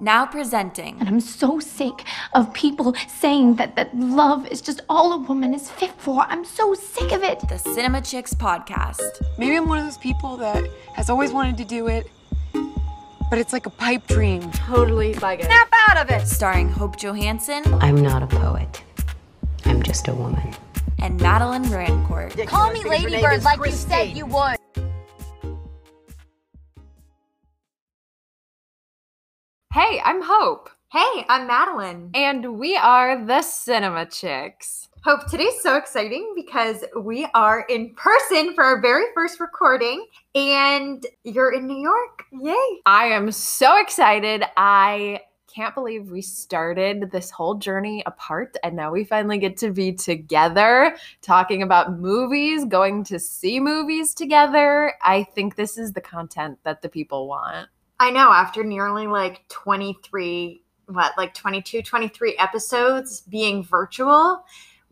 Now presenting. And I'm so sick of people saying that, that love is just all a woman is fit for. I'm so sick of it. The Cinema Chicks podcast. Maybe I'm one of those people that has always wanted to do it, but it's like a pipe dream. Totally like it. Snap out of it! Starring Hope Johansson. I'm not a poet. I'm just a woman. And Madeline Rancourt. Call me Ladybird like you said you would. Hey, I'm Hope. Hey, I'm Madeline. And we are the Cinema Chicks. Hope, today's so exciting because we are in person for our very first recording and you're in New York. Yay. I am so excited. I can't believe we started this whole journey apart and now we finally get to be together talking about movies, going to see movies together. I think this is the content that the people want. I know after nearly like 23 what like 22 23 episodes being virtual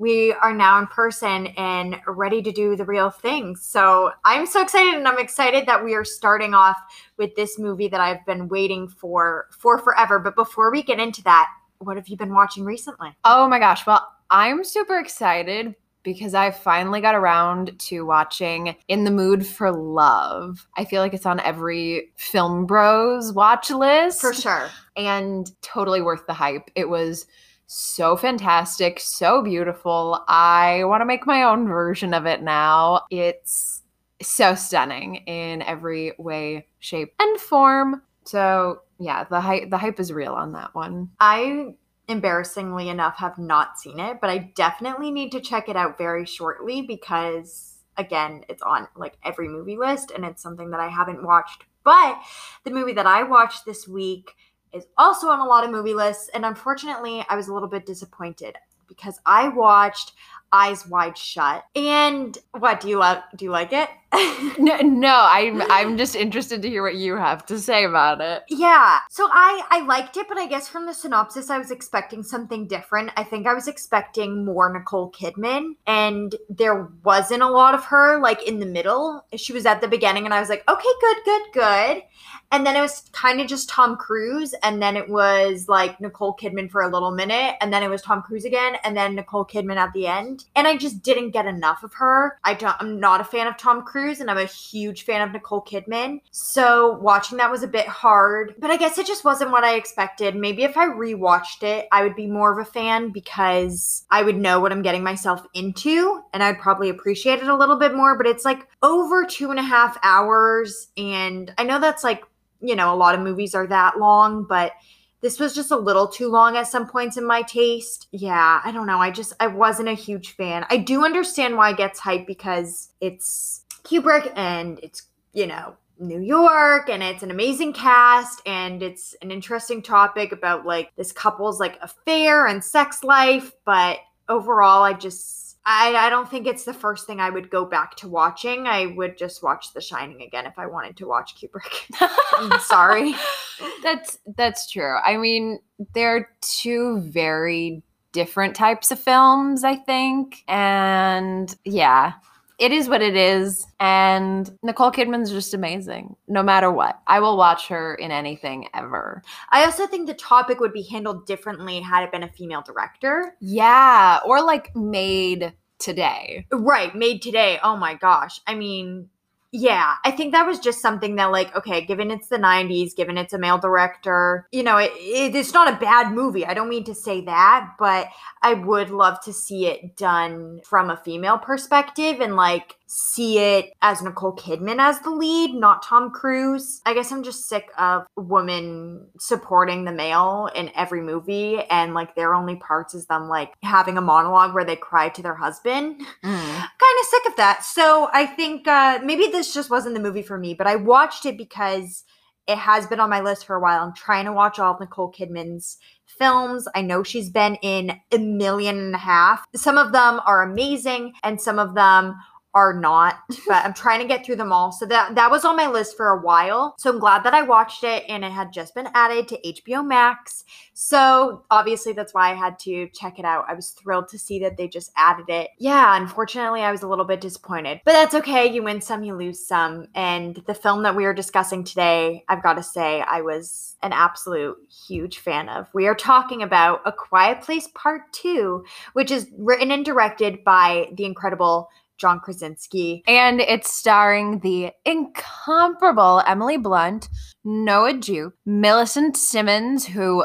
we are now in person and ready to do the real thing. So I'm so excited and I'm excited that we are starting off with this movie that I've been waiting for for forever. But before we get into that, what have you been watching recently? Oh my gosh. Well, I'm super excited because I finally got around to watching In the Mood for Love. I feel like it's on every Film Bros watch list. For sure. And totally worth the hype. It was so fantastic, so beautiful. I want to make my own version of it now. It's so stunning in every way, shape, and form. So, yeah, the hype the hype is real on that one. I embarrassingly enough have not seen it, but I definitely need to check it out very shortly because again, it's on like every movie list and it's something that I haven't watched. But the movie that I watched this week is also on a lot of movie lists and unfortunately, I was a little bit disappointed because I watched Eyes Wide Shut. And what do you like? Do you like it? no, no, I'm I'm just interested to hear what you have to say about it. Yeah. So I I liked it, but I guess from the synopsis I was expecting something different. I think I was expecting more Nicole Kidman and there wasn't a lot of her like in the middle. She was at the beginning and I was like, "Okay, good, good, good." And then it was kind of just Tom Cruise and then it was like Nicole Kidman for a little minute and then it was Tom Cruise again and then Nicole Kidman at the end. And I just didn't get enough of her. I don't I'm not a fan of Tom Cruise and I'm a huge fan of Nicole Kidman. So watching that was a bit hard, but I guess it just wasn't what I expected. Maybe if I rewatched it, I would be more of a fan because I would know what I'm getting myself into and I'd probably appreciate it a little bit more. But it's like over two and a half hours. And I know that's like, you know, a lot of movies are that long, but this was just a little too long at some points in my taste. Yeah, I don't know. I just I wasn't a huge fan. I do understand why it gets hype because it's Kubrick and it's, you know, New York and it's an amazing cast and it's an interesting topic about like this couple's like affair and sex life, but overall I just I, I don't think it's the first thing I would go back to watching. I would just watch The Shining again if I wanted to watch Kubrick. I'm sorry. That's that's true. I mean, they're two very different types of films, I think. And yeah, it is what it is. And Nicole Kidman's just amazing, no matter what. I will watch her in anything ever. I also think the topic would be handled differently had it been a female director. Yeah, or like made today. Right, made today. Oh my gosh. I mean, yeah, I think that was just something that, like, okay, given it's the 90s, given it's a male director, you know, it, it, it's not a bad movie. I don't mean to say that, but I would love to see it done from a female perspective and, like, see it as Nicole Kidman as the lead, not Tom Cruise. I guess I'm just sick of women supporting the male in every movie and like their only parts is them like having a monologue where they cry to their husband. Mm. kind of sick of that. So I think uh, maybe this just wasn't the movie for me, but I watched it because it has been on my list for a while. I'm trying to watch all of Nicole Kidman's films. I know she's been in a million and a half. Some of them are amazing, and some of them are not, but I'm trying to get through them all. So that that was on my list for a while. So I'm glad that I watched it and it had just been added to HBO Max. So obviously that's why I had to check it out. I was thrilled to see that they just added it. Yeah, unfortunately I was a little bit disappointed. But that's okay. You win some, you lose some. And the film that we are discussing today, I've got to say I was an absolute huge fan of. We are talking about A Quiet Place Part 2, which is written and directed by the incredible John Krasinski. And it's starring the incomparable Emily Blunt, Noah Jupe, Millicent Simmons, who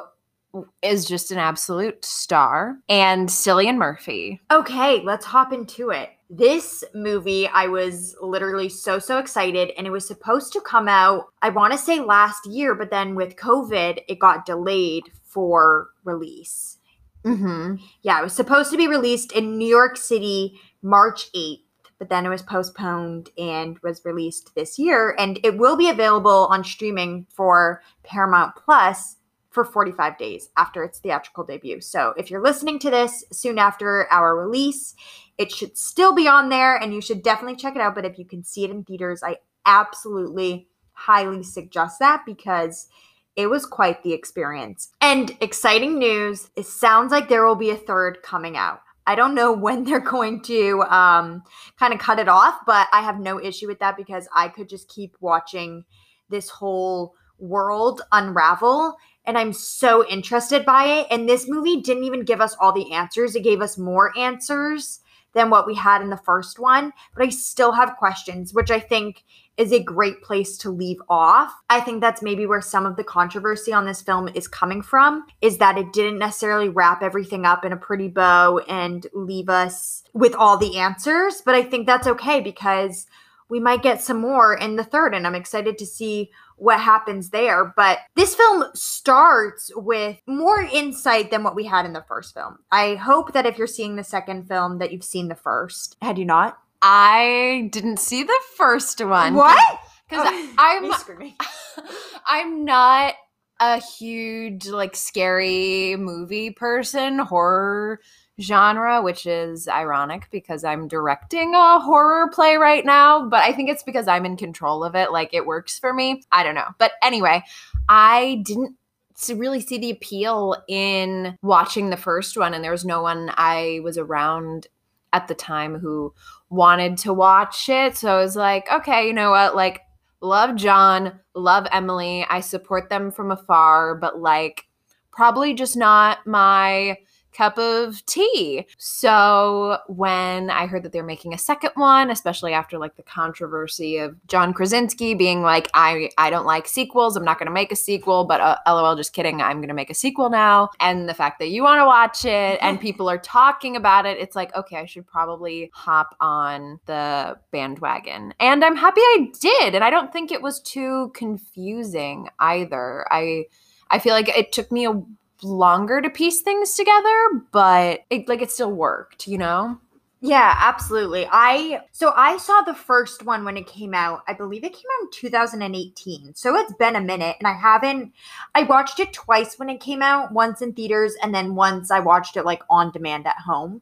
is just an absolute star, and Cillian Murphy. Okay, let's hop into it. This movie, I was literally so, so excited, and it was supposed to come out, I want to say last year, but then with COVID, it got delayed for release. Mm-hmm. Yeah, it was supposed to be released in New York City March 8th, but then it was postponed and was released this year. And it will be available on streaming for Paramount Plus for 45 days after its theatrical debut. So if you're listening to this soon after our release, it should still be on there and you should definitely check it out. But if you can see it in theaters, I absolutely highly suggest that because it was quite the experience. And exciting news, it sounds like there will be a third coming out. I don't know when they're going to um, kind of cut it off, but I have no issue with that because I could just keep watching this whole world unravel. And I'm so interested by it. And this movie didn't even give us all the answers, it gave us more answers than what we had in the first one. But I still have questions, which I think is a great place to leave off. I think that's maybe where some of the controversy on this film is coming from is that it didn't necessarily wrap everything up in a pretty bow and leave us with all the answers, but I think that's okay because we might get some more in the third and I'm excited to see what happens there. But this film starts with more insight than what we had in the first film. I hope that if you're seeing the second film that you've seen the first. Had you not? I didn't see the first one. What? Because Oh, I'm screaming. I'm not a huge like scary movie person, horror genre, which is ironic because I'm directing a horror play right now, but I think it's because I'm in control of it. Like it works for me. I don't know. But anyway, I didn't to really see the appeal in watching the first one and there was no one I was around at the time who wanted to watch it. So I was like, okay, you know what? Like love John, love Emily. I support them from afar, but like probably just not my cup of tea. So when I heard that they're making a second one, especially after like the controversy of John Krasinski being like, I I don't like sequels, I'm not going to make a sequel, but uh, lol, just kidding, I'm going to make a sequel now. And the fact that you want to watch it and people are talking about it, it's like, okay, I should probably hop on the bandwagon. And I'm happy I did, and I don't think it was too confusing either. I I feel like it took me a longer to piece things together, but it like it still worked, you know? Yeah, absolutely. I so I saw the first one when it came out. I believe it came out in 2018. So it's been a minute and I haven't I watched it twice when it came out, once in theaters and then once I watched it like on demand at home.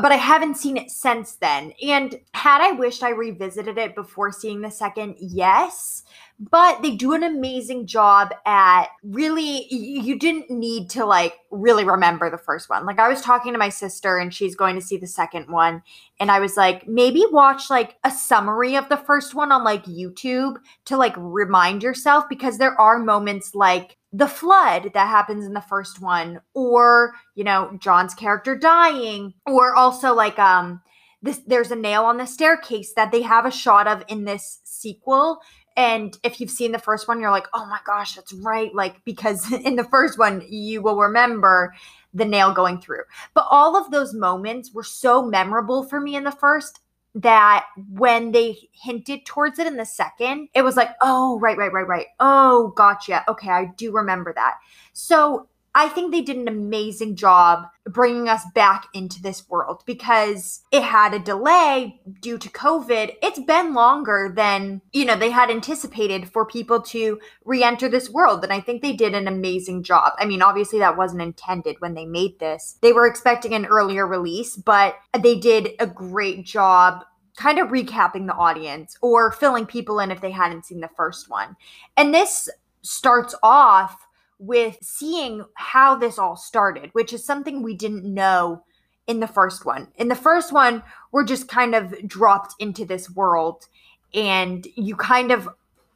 But I haven't seen it since then. And had I wished I revisited it before seeing the second, yes. But they do an amazing job at really, you didn't need to like really remember the first one. Like, I was talking to my sister and she's going to see the second one. And I was like, maybe watch like a summary of the first one on like YouTube to like remind yourself because there are moments like the flood that happens in the first one or you know john's character dying or also like um this there's a nail on the staircase that they have a shot of in this sequel and if you've seen the first one you're like oh my gosh that's right like because in the first one you will remember the nail going through. But all of those moments were so memorable for me in the first that when they hinted towards it in the second, it was like, oh, right, right, right, right. Oh, gotcha. Okay, I do remember that. So I think they did an amazing job bringing us back into this world because it had a delay due to COVID. It's been longer than, you know, they had anticipated for people to re enter this world. And I think they did an amazing job. I mean, obviously, that wasn't intended when they made this. They were expecting an earlier release, but they did a great job kind of recapping the audience or filling people in if they hadn't seen the first one. And this starts off with seeing how this all started, which is something we didn't know in the first one. In the first one, we're just kind of dropped into this world and you kind of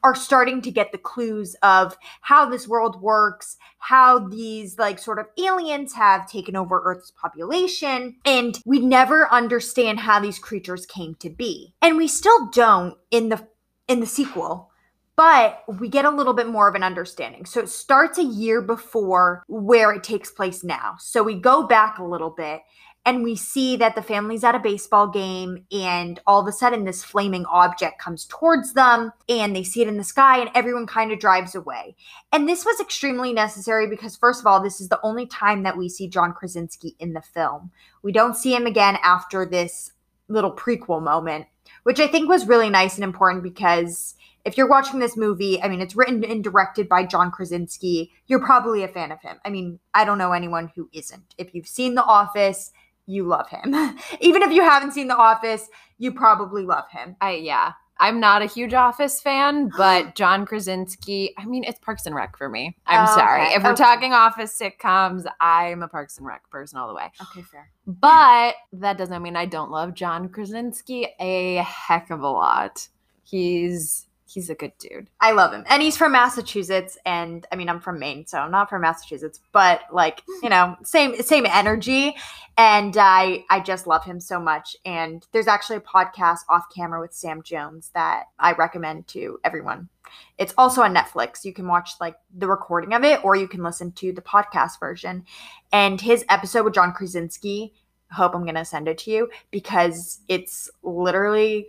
are starting to get the clues of how this world works, how these like sort of aliens have taken over Earth's population, and we never understand how these creatures came to be. And we still don't in the in the sequel but we get a little bit more of an understanding. So it starts a year before where it takes place now. So we go back a little bit and we see that the family's at a baseball game and all of a sudden this flaming object comes towards them and they see it in the sky and everyone kind of drives away and this was extremely necessary because first of all this is the only time that we see john krasinski in the film we don't see him again after this little prequel moment which i think was really nice and important because if you're watching this movie, I mean, it's written and directed by John Krasinski. You're probably a fan of him. I mean, I don't know anyone who isn't. If you've seen The Office, you love him. Even if you haven't seen The Office, you probably love him. I yeah. I'm not a huge Office fan, but John Krasinski, I mean, it's Parks and Rec for me. I'm Oh, sorry. okay, If we're okay. talking Office sitcoms, I'm a Parks and Rec person all the way. Okay, fair. But that doesn't mean I don't love John Krasinski a heck of a lot. He's he's a good dude. I love him. And he's from Massachusetts and I mean I'm from Maine, so I'm not from Massachusetts, but like, you know, same same energy and I I just love him so much and there's actually a podcast off camera with Sam Jones that I recommend to everyone. It's also on Netflix. You can watch like the recording of it or you can listen to the podcast version. And his episode with John Krasinski, hope I'm going to send it to you because it's literally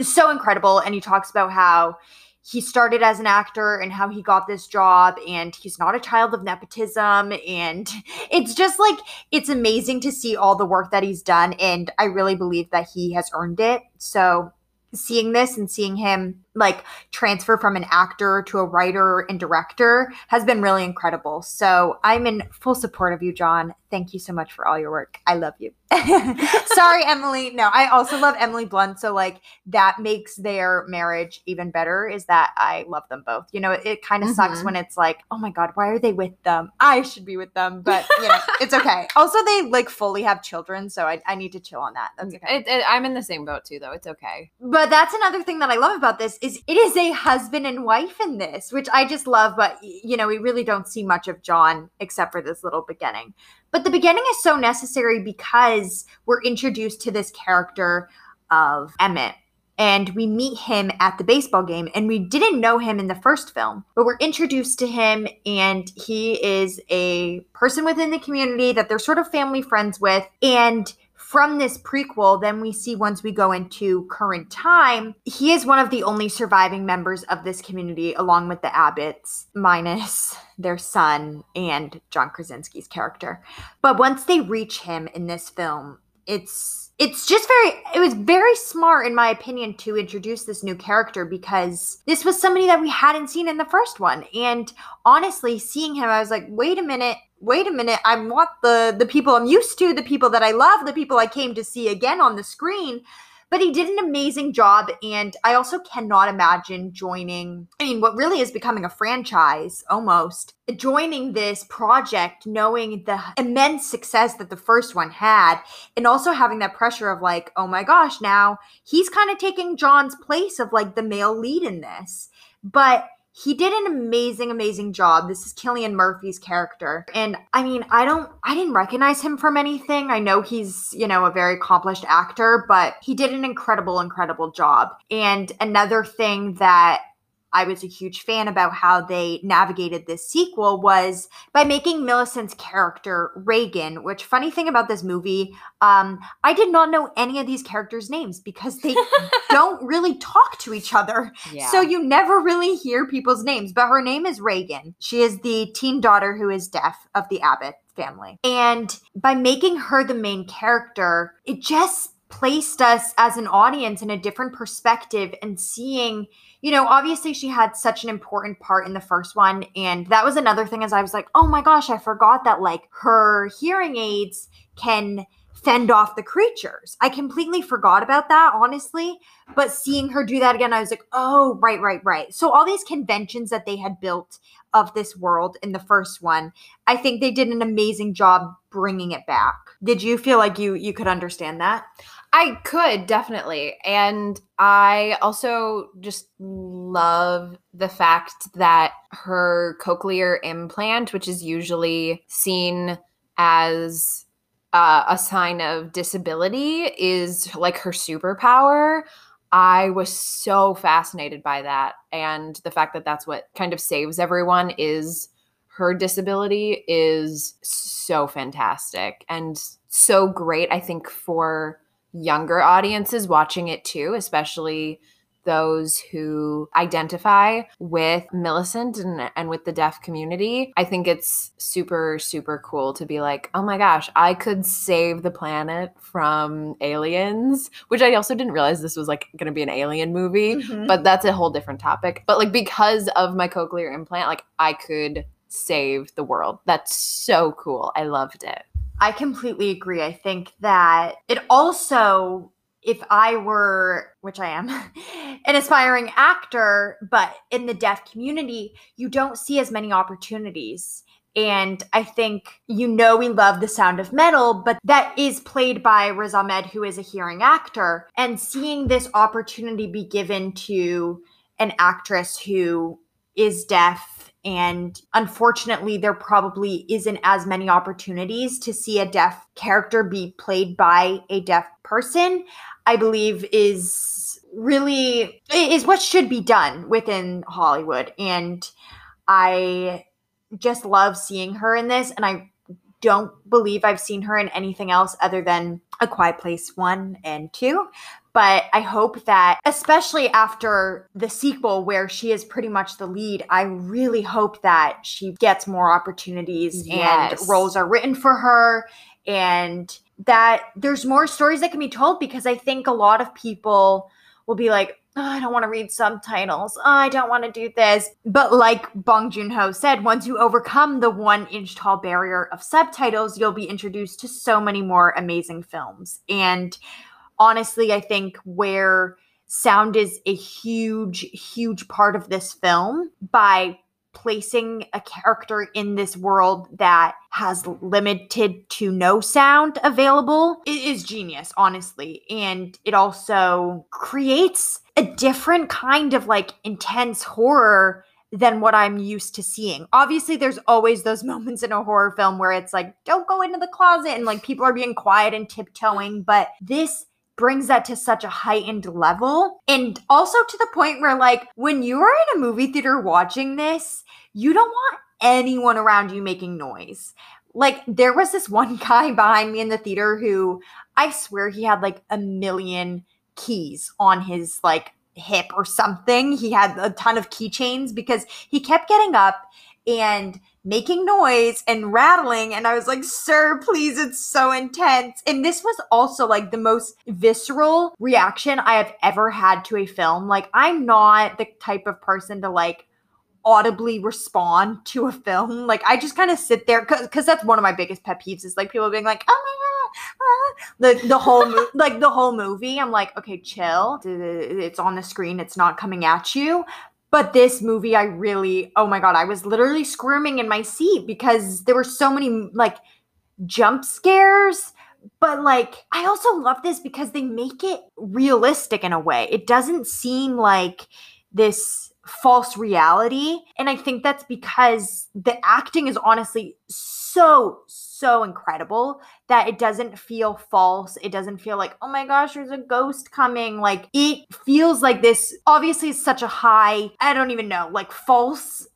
so incredible and he talks about how he started as an actor and how he got this job and he's not a child of nepotism and it's just like it's amazing to see all the work that he's done and I really believe that he has earned it. So seeing this and seeing him like transfer from an actor to a writer and director has been really incredible. So I'm in full support of you, John. Thank you so much for all your work. I love you. Sorry, Emily. No, I also love Emily Blunt. So like that makes their marriage even better is that I love them both. You know, it, it kind of sucks Mhm. when it's like, oh my God, why are they with them? I should be with them. But you know, it's okay. Also, they like fully have children, so I, I need to chill on that. That's okay. It, it, I'm in the same boat too, though. It's okay. But that's another thing that I love about this is it is a husband and wife in this, which I just love. But you know, we really don't see much of John except for this little beginning. But the beginning is so necessary because we're introduced to this character of Emmett. And we meet him at the baseball game, and we didn't know him in the first film, but we're introduced to him, and he is a person within the community that they're sort of family friends with. And from this prequel, then we see once we go into current time, he is one of the only surviving members of this community, along with the Abbotts, minus their son and John Krasinski's character. But once they reach him in this film, it's it's just very it was very smart in my opinion to introduce this new character because this was somebody that we hadn't seen in the first one and honestly seeing him i was like wait a minute wait a minute i want the the people i'm used to the people that i love the people i came to see again on the screen. But he did an amazing job and i also cannot imagine joining i mean what really is becoming a franchise almost joining this project knowing the immense success that the first one had and also having that pressure of like oh my gosh now he's kind of taking john's place of like the male lead in this. But he did an amazing amazing job. This is Cillian Murphy's character. And i mean i don't i didn't recognize him from anything. I know he's you know a very accomplished actor but he did an incredible incredible job. And another thing that I was a huge fan about how they navigated this sequel was by making Millicent's character Reagan, which funny thing about this movie, um, I did not know any of these characters' names because they don't really talk to each other. Yeah. So you never really hear people's names, but her name is Reagan. She is the teen daughter who is deaf of the Abbott family. And by making her the main character, it just placed us as an audience in a different perspective and seeing you know obviously she had such an important part in the first one and that was another thing as i was like oh my gosh i forgot that like her hearing aids can fend off the creatures. I completely forgot about that, honestly. But seeing her do that again, I was like, oh, right, right, right. So, all these conventions that they had built of this world in the first one, I think they did an amazing job bringing it back. Did you feel like you you could understand that? I could definitely. And I also just love the fact that her cochlear implant, which is usually seen as uh, a sign of disability, is like her superpower. I was so fascinated by that. And the fact that that's what kind of saves everyone is her disability is so fantastic and so great, I think, for younger audiences watching it too, especially those who identify with Millicent and, and with the deaf community. I think it's super, super cool to be like, oh my gosh, I could save the planet from aliens, which I also didn't realize this was like going to be an alien movie, Mhm. but that's a whole different topic. But like, because of my cochlear implant, like, I could save the world. That's so cool. I loved it. I completely agree. I think that it also, if I were, which I am, an aspiring actor, but in the deaf community, you don't see as many opportunities. And I think, you know, we love the sound of metal, but that is played by Riz Ahmed, who is a hearing actor. And seeing this opportunity be given to an actress who is deaf and unfortunately there probably isn't as many opportunities to see a deaf character be played by a deaf person i believe is really is what should be done within hollywood. And i just love seeing her in this and i don't believe i've seen her in anything else other than a quiet place 1 and 2 but I hope that, especially after the sequel where she is pretty much the lead, I really hope that she gets more opportunities Yes. and roles are written for her and that there's more stories that can be told because I think a lot of people will be like, "Oh, I don't want to read subtitles. Oh, I don't want to do this. But like Bong Joon Ho said, once you overcome the one inch tall barrier of subtitles, you'll be introduced to so many more amazing films. And honestly, I think where sound is a huge, huge part of this film by placing a character in this world that has limited to no sound available i- is genius, honestly. And it also creates a different kind of like intense horror than what I'm used to seeing. Obviously, there's always those moments in a horror film where it's like, don't go into the closet and like people are being quiet and tiptoeing, but this brings that to such a heightened level. And also to the point where, like, when you're in a movie theater watching this, you don't want anyone around you making noise. Like, there was this one guy behind me in the theater who I swear he had like a million keys on his like hip or something. He had a ton of keychains because he kept getting up and making noise and rattling and i was like sir please it's so intense. And this was also like the most visceral reaction i have ever had to a film. Like i'm not the type of person to like audibly respond to a film. Like i just kind of sit there because that's one of my biggest pet peeves is like people being like oh my god ah," the the whole mo- like the whole movie i'm like okay chill. It's on the screen. It's not coming at you but this movie, I really, oh my God, I was literally squirming in my seat because there were so many like jump scares. But like, I also love this because they make it realistic in a way. It doesn't seem like this false reality. And I think that's because the acting is honestly so, so incredible that it doesn't feel false. It doesn't feel like, oh my gosh, there's a ghost coming. Like, it feels like this, obviously, it's such a high, I don't even know, like false.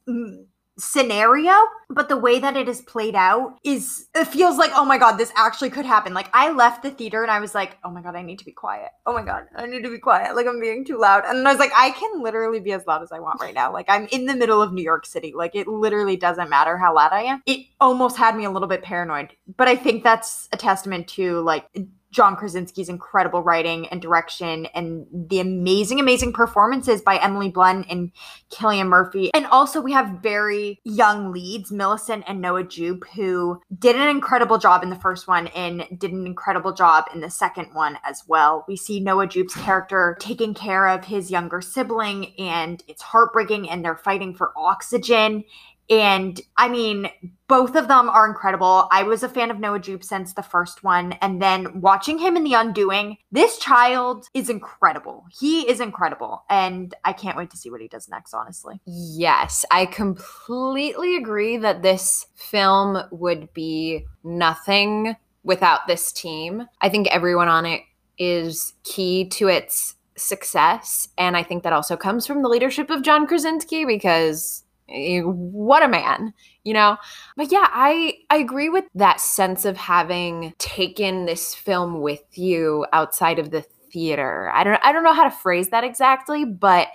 Scenario but the way that it is played out is it feels like oh my god this actually could happen. Like i left the theater and i was like oh my god i need to be quiet. Oh my god i need to be quiet. Like i'm being too loud. And i was like i can literally be as loud as i want right now. Like i'm in the middle of new york city. Like it literally doesn't matter how loud i am. It almost had me a little bit paranoid. But i think that's a testament to like John Krasinski's incredible writing and direction and the amazing, amazing performances by Emily Blunt and Cillian Murphy. And also, we have very young leads, Millicent and Noah Jupe, who did an incredible job in the first one and did an incredible job in the second one as well. We see Noah Jupe's character taking care of his younger sibling, and it's heartbreaking, and they're fighting for oxygen. And I mean, both of them are incredible. I was a fan of Noah Jupe since the first one. And then watching him in The Undoing, this child is incredible. He is incredible. And I can't wait to see what he does next, honestly. Yes, I completely agree that this film would be nothing without this team. I think everyone on it is key to its success. And I think that also comes from the leadership of John Krasinski because what a man you know but yeah i i agree with that sense of having taken this film with you outside of the theater i don't i don't know how to phrase that exactly but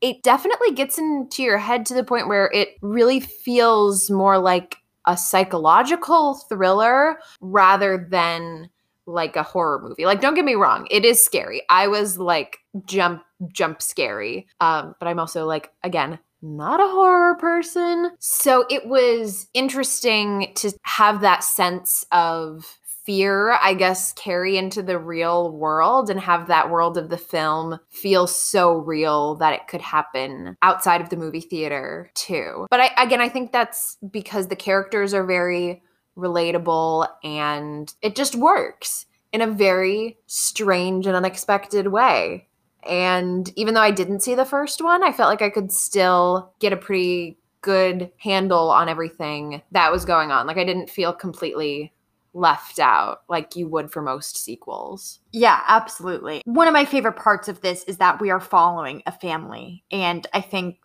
it definitely gets into your head to the point where it really feels more like a psychological thriller rather than like a horror movie. Like don't get me wrong, it is scary. I was like jump jump scary. Um but I'm also like again not a horror person. So it was interesting to have that sense of fear, I guess, carry into the real world and have that world of the film feel so real that it could happen outside of the movie theater too. But I, again, I think that's because the characters are very relatable and it just works in a very strange and unexpected way. And even though I didn't see the first one, I felt like I could still get a pretty good handle on everything that was going on. Like I didn't feel completely left out like you would for most sequels. Yeah, absolutely. One of my favorite parts of this is that we are following a family. And I think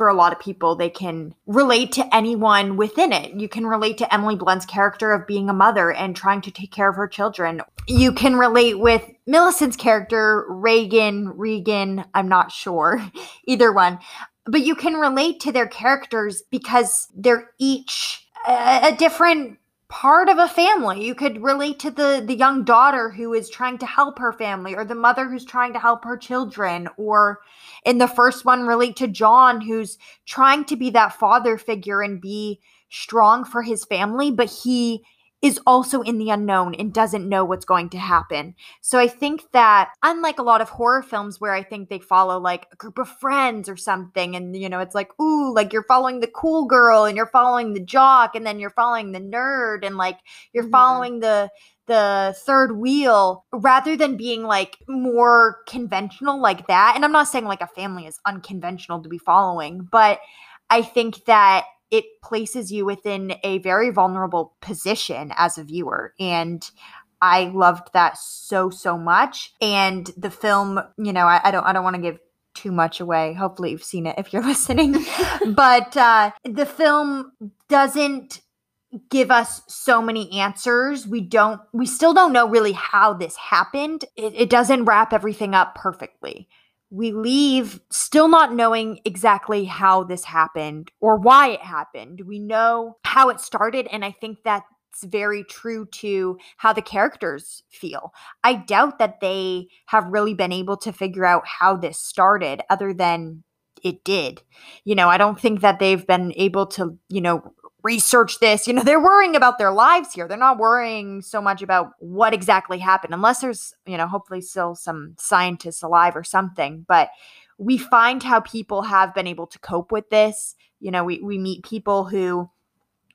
for a lot of people, they can relate to anyone within it. You can relate to Emily Blunt's character of being a mother and trying to take care of her children. You can relate with Millicent's character, Reagan, Regan, I'm not sure, either one. But you can relate to their characters because they're each a, a different part of a family. You could relate to the the young daughter who is trying to help her family or the mother who's trying to help her children or in the first one relate to John who's trying to be that father figure and be strong for his family but he is also in the unknown and doesn't know what's going to happen. So I think that unlike a lot of horror films where I think they follow like a group of friends or something and you know it's like ooh like you're following the cool girl and you're following the jock and then you're following the nerd and like you're mm-hmm. following the the third wheel rather than being like more conventional like that. And I'm not saying like a family is unconventional to be following, but I think that it places you within a very vulnerable position as a viewer. And I loved that so, so much. And the film, you know, I, I don't I don't want to give too much away. Hopefully you've seen it if you're listening. but uh the film doesn't give us so many answers. We don't we still don't know really how this happened. It, it doesn't wrap everything up perfectly we leave still not knowing exactly how this happened or why it happened. We know how it started, and I think that's very true to how the characters feel. I doubt that they have really been able to figure out how this started, other than it did. You know, I don't think that they've been able to, you know, research this. You know, they're worrying about their lives here. They're not worrying so much about what exactly happened, unless there's, you know, hopefully still some scientists alive or something. But we find how people have been able to cope with this. You know, we, we meet people who,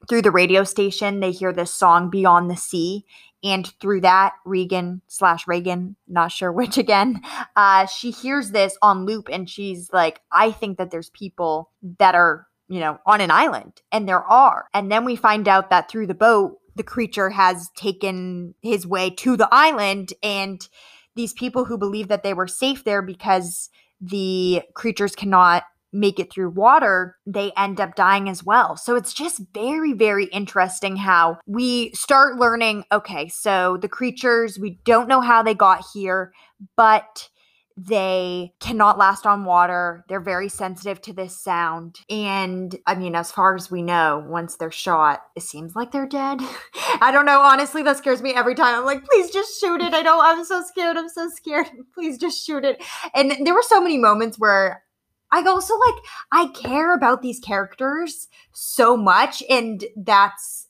through the radio station, they hear this song Beyond the Sea. And through that, Regan slash Reagan, not sure which again, uh, she hears this on loop and she's like, I think that there's people that are you know, on an island. And there are. And then we find out that through the boat, the creature has taken his way to the island. And these people who believe that they were safe there because the creatures cannot make it through water, they end up dying as well. So it's just very, very interesting how we start learning okay, so the creatures, we don't know how they got here, but they cannot last on water. They're very sensitive to this sound. And I mean, as far as we know, once they're shot, it seems like they're dead. I don't know. Honestly, that scares me every time. I'm like, please just shoot it. I don't, I'm so scared. I'm so scared. Please just shoot it. And there were so many moments where I also like, I care about these characters so much. And that's,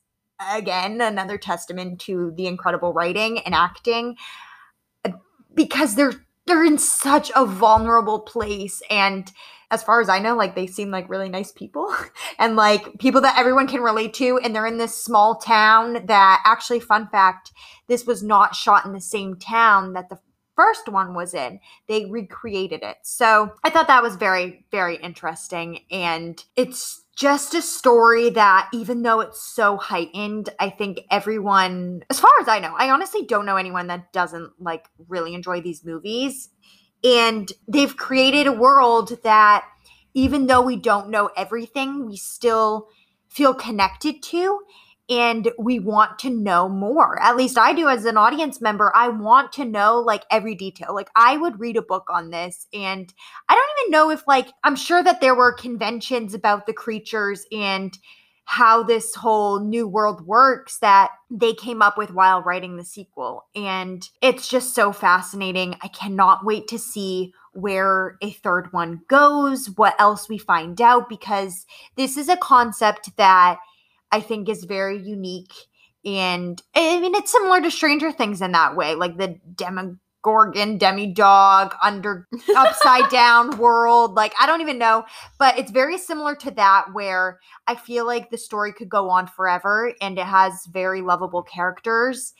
again, another testament to the incredible writing and acting uh, because they're they're in such a vulnerable place and as far as i know like they seem like really nice people and like people that everyone can relate to and they're in this small town that actually fun fact this was not shot in the same town that the first one was in. They recreated it. So i thought that was very very interesting and it's just a story that even though it's so heightened i think everyone as far as i know i honestly don't know anyone that doesn't like really enjoy these movies. And they've created a world that even though we don't know everything we still feel connected to and we want to know more. At least I do as an audience member. I want to know like every detail. Like I would read a book on this and I don't even know if like I'm sure that there were conventions about the creatures and how this whole new world works that they came up with while writing the sequel. And it's just so fascinating. I cannot wait to see where a third one goes, what else we find out because this is a concept that I think is very unique. And I mean, it's similar to Stranger Things in that way, like the Demogorgon, Demodog, under upside down world. Like, I don't even know, but it's very similar to that, where I feel like the story could go on forever and it has very lovable characters.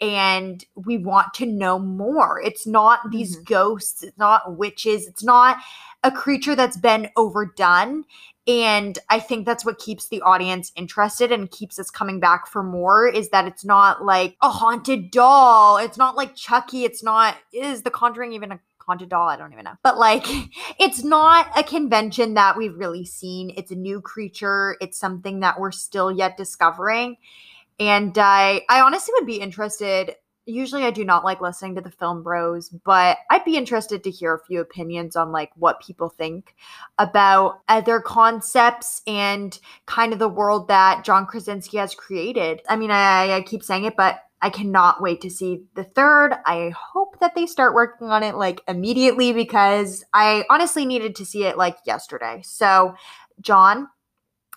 And we want to know more. It's not these Mhm. ghosts, it's not witches, it's not a creature that's been overdone. And I think that's what keeps the audience interested and keeps us coming back for more is that it's not like a haunted doll. It's not like Chucky. It's not, is The Conjuring even a haunted doll? I don't even know. But like, it's not a convention that we've really seen. It's a new creature. It's something that we're still yet discovering. And I, I honestly would be interested usually I do not like listening to the film bros, but I'd be interested to hear a few opinions on like what people think about other concepts and kind of the world that John Krasinski has created. I mean, I, I keep saying it, but I cannot wait to see the third. I hope that they start working on it like immediately because I honestly needed to see it like yesterday. So, John,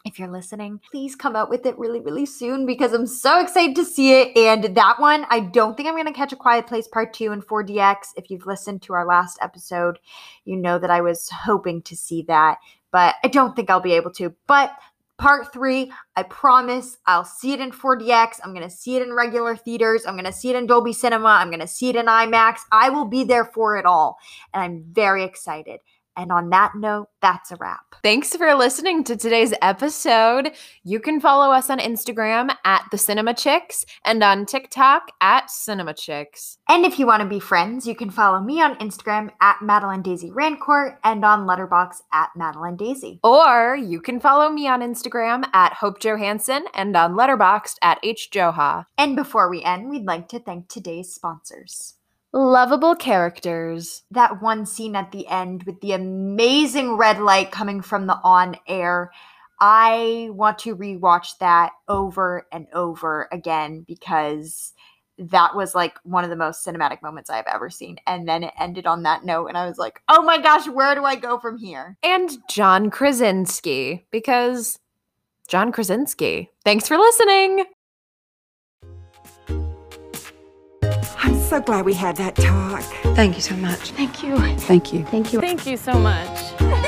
if you're listening, please come out with it really, really soon because I'm so excited to see it. And that one, I don't think I'm going to catch a Quiet Place Part 2 in 4DX. If you've listened to our last episode, you know that I was hoping to see that, but I don't think I'll be able to. But part three, I promise I'll see it in 4DX. I'm going to see it in regular theaters. I'm going to see it in Dolby Cinema. I'm going to see it in IMAX. I will be there for it all. And I'm very excited. And on that note, that's a wrap. Thanks for listening to today's episode. You can follow us on Instagram at the Cinema Chicks and on TikTok at Cinema Chicks. And if you want to be friends, you can follow me on Instagram at Madeline Daisy Rancourt and on Letterboxd at Madeline Daisy. Or you can follow me on Instagram at Hope Johansson and on Letterboxd at H Joha. And before we end, we'd like to thank today's sponsors. Lovable characters. That one scene at the end with the amazing red light coming from the on air. I want to rewatch that over and over again because that was like one of the most cinematic moments I've ever seen. And then it ended on that note, and I was like, oh my gosh, where do I go from here? And John Krasinski, because John Krasinski. Thanks for listening. So glad we had that talk. Thank you so much. Thank you. Thank you. Thank you. Thank you so much.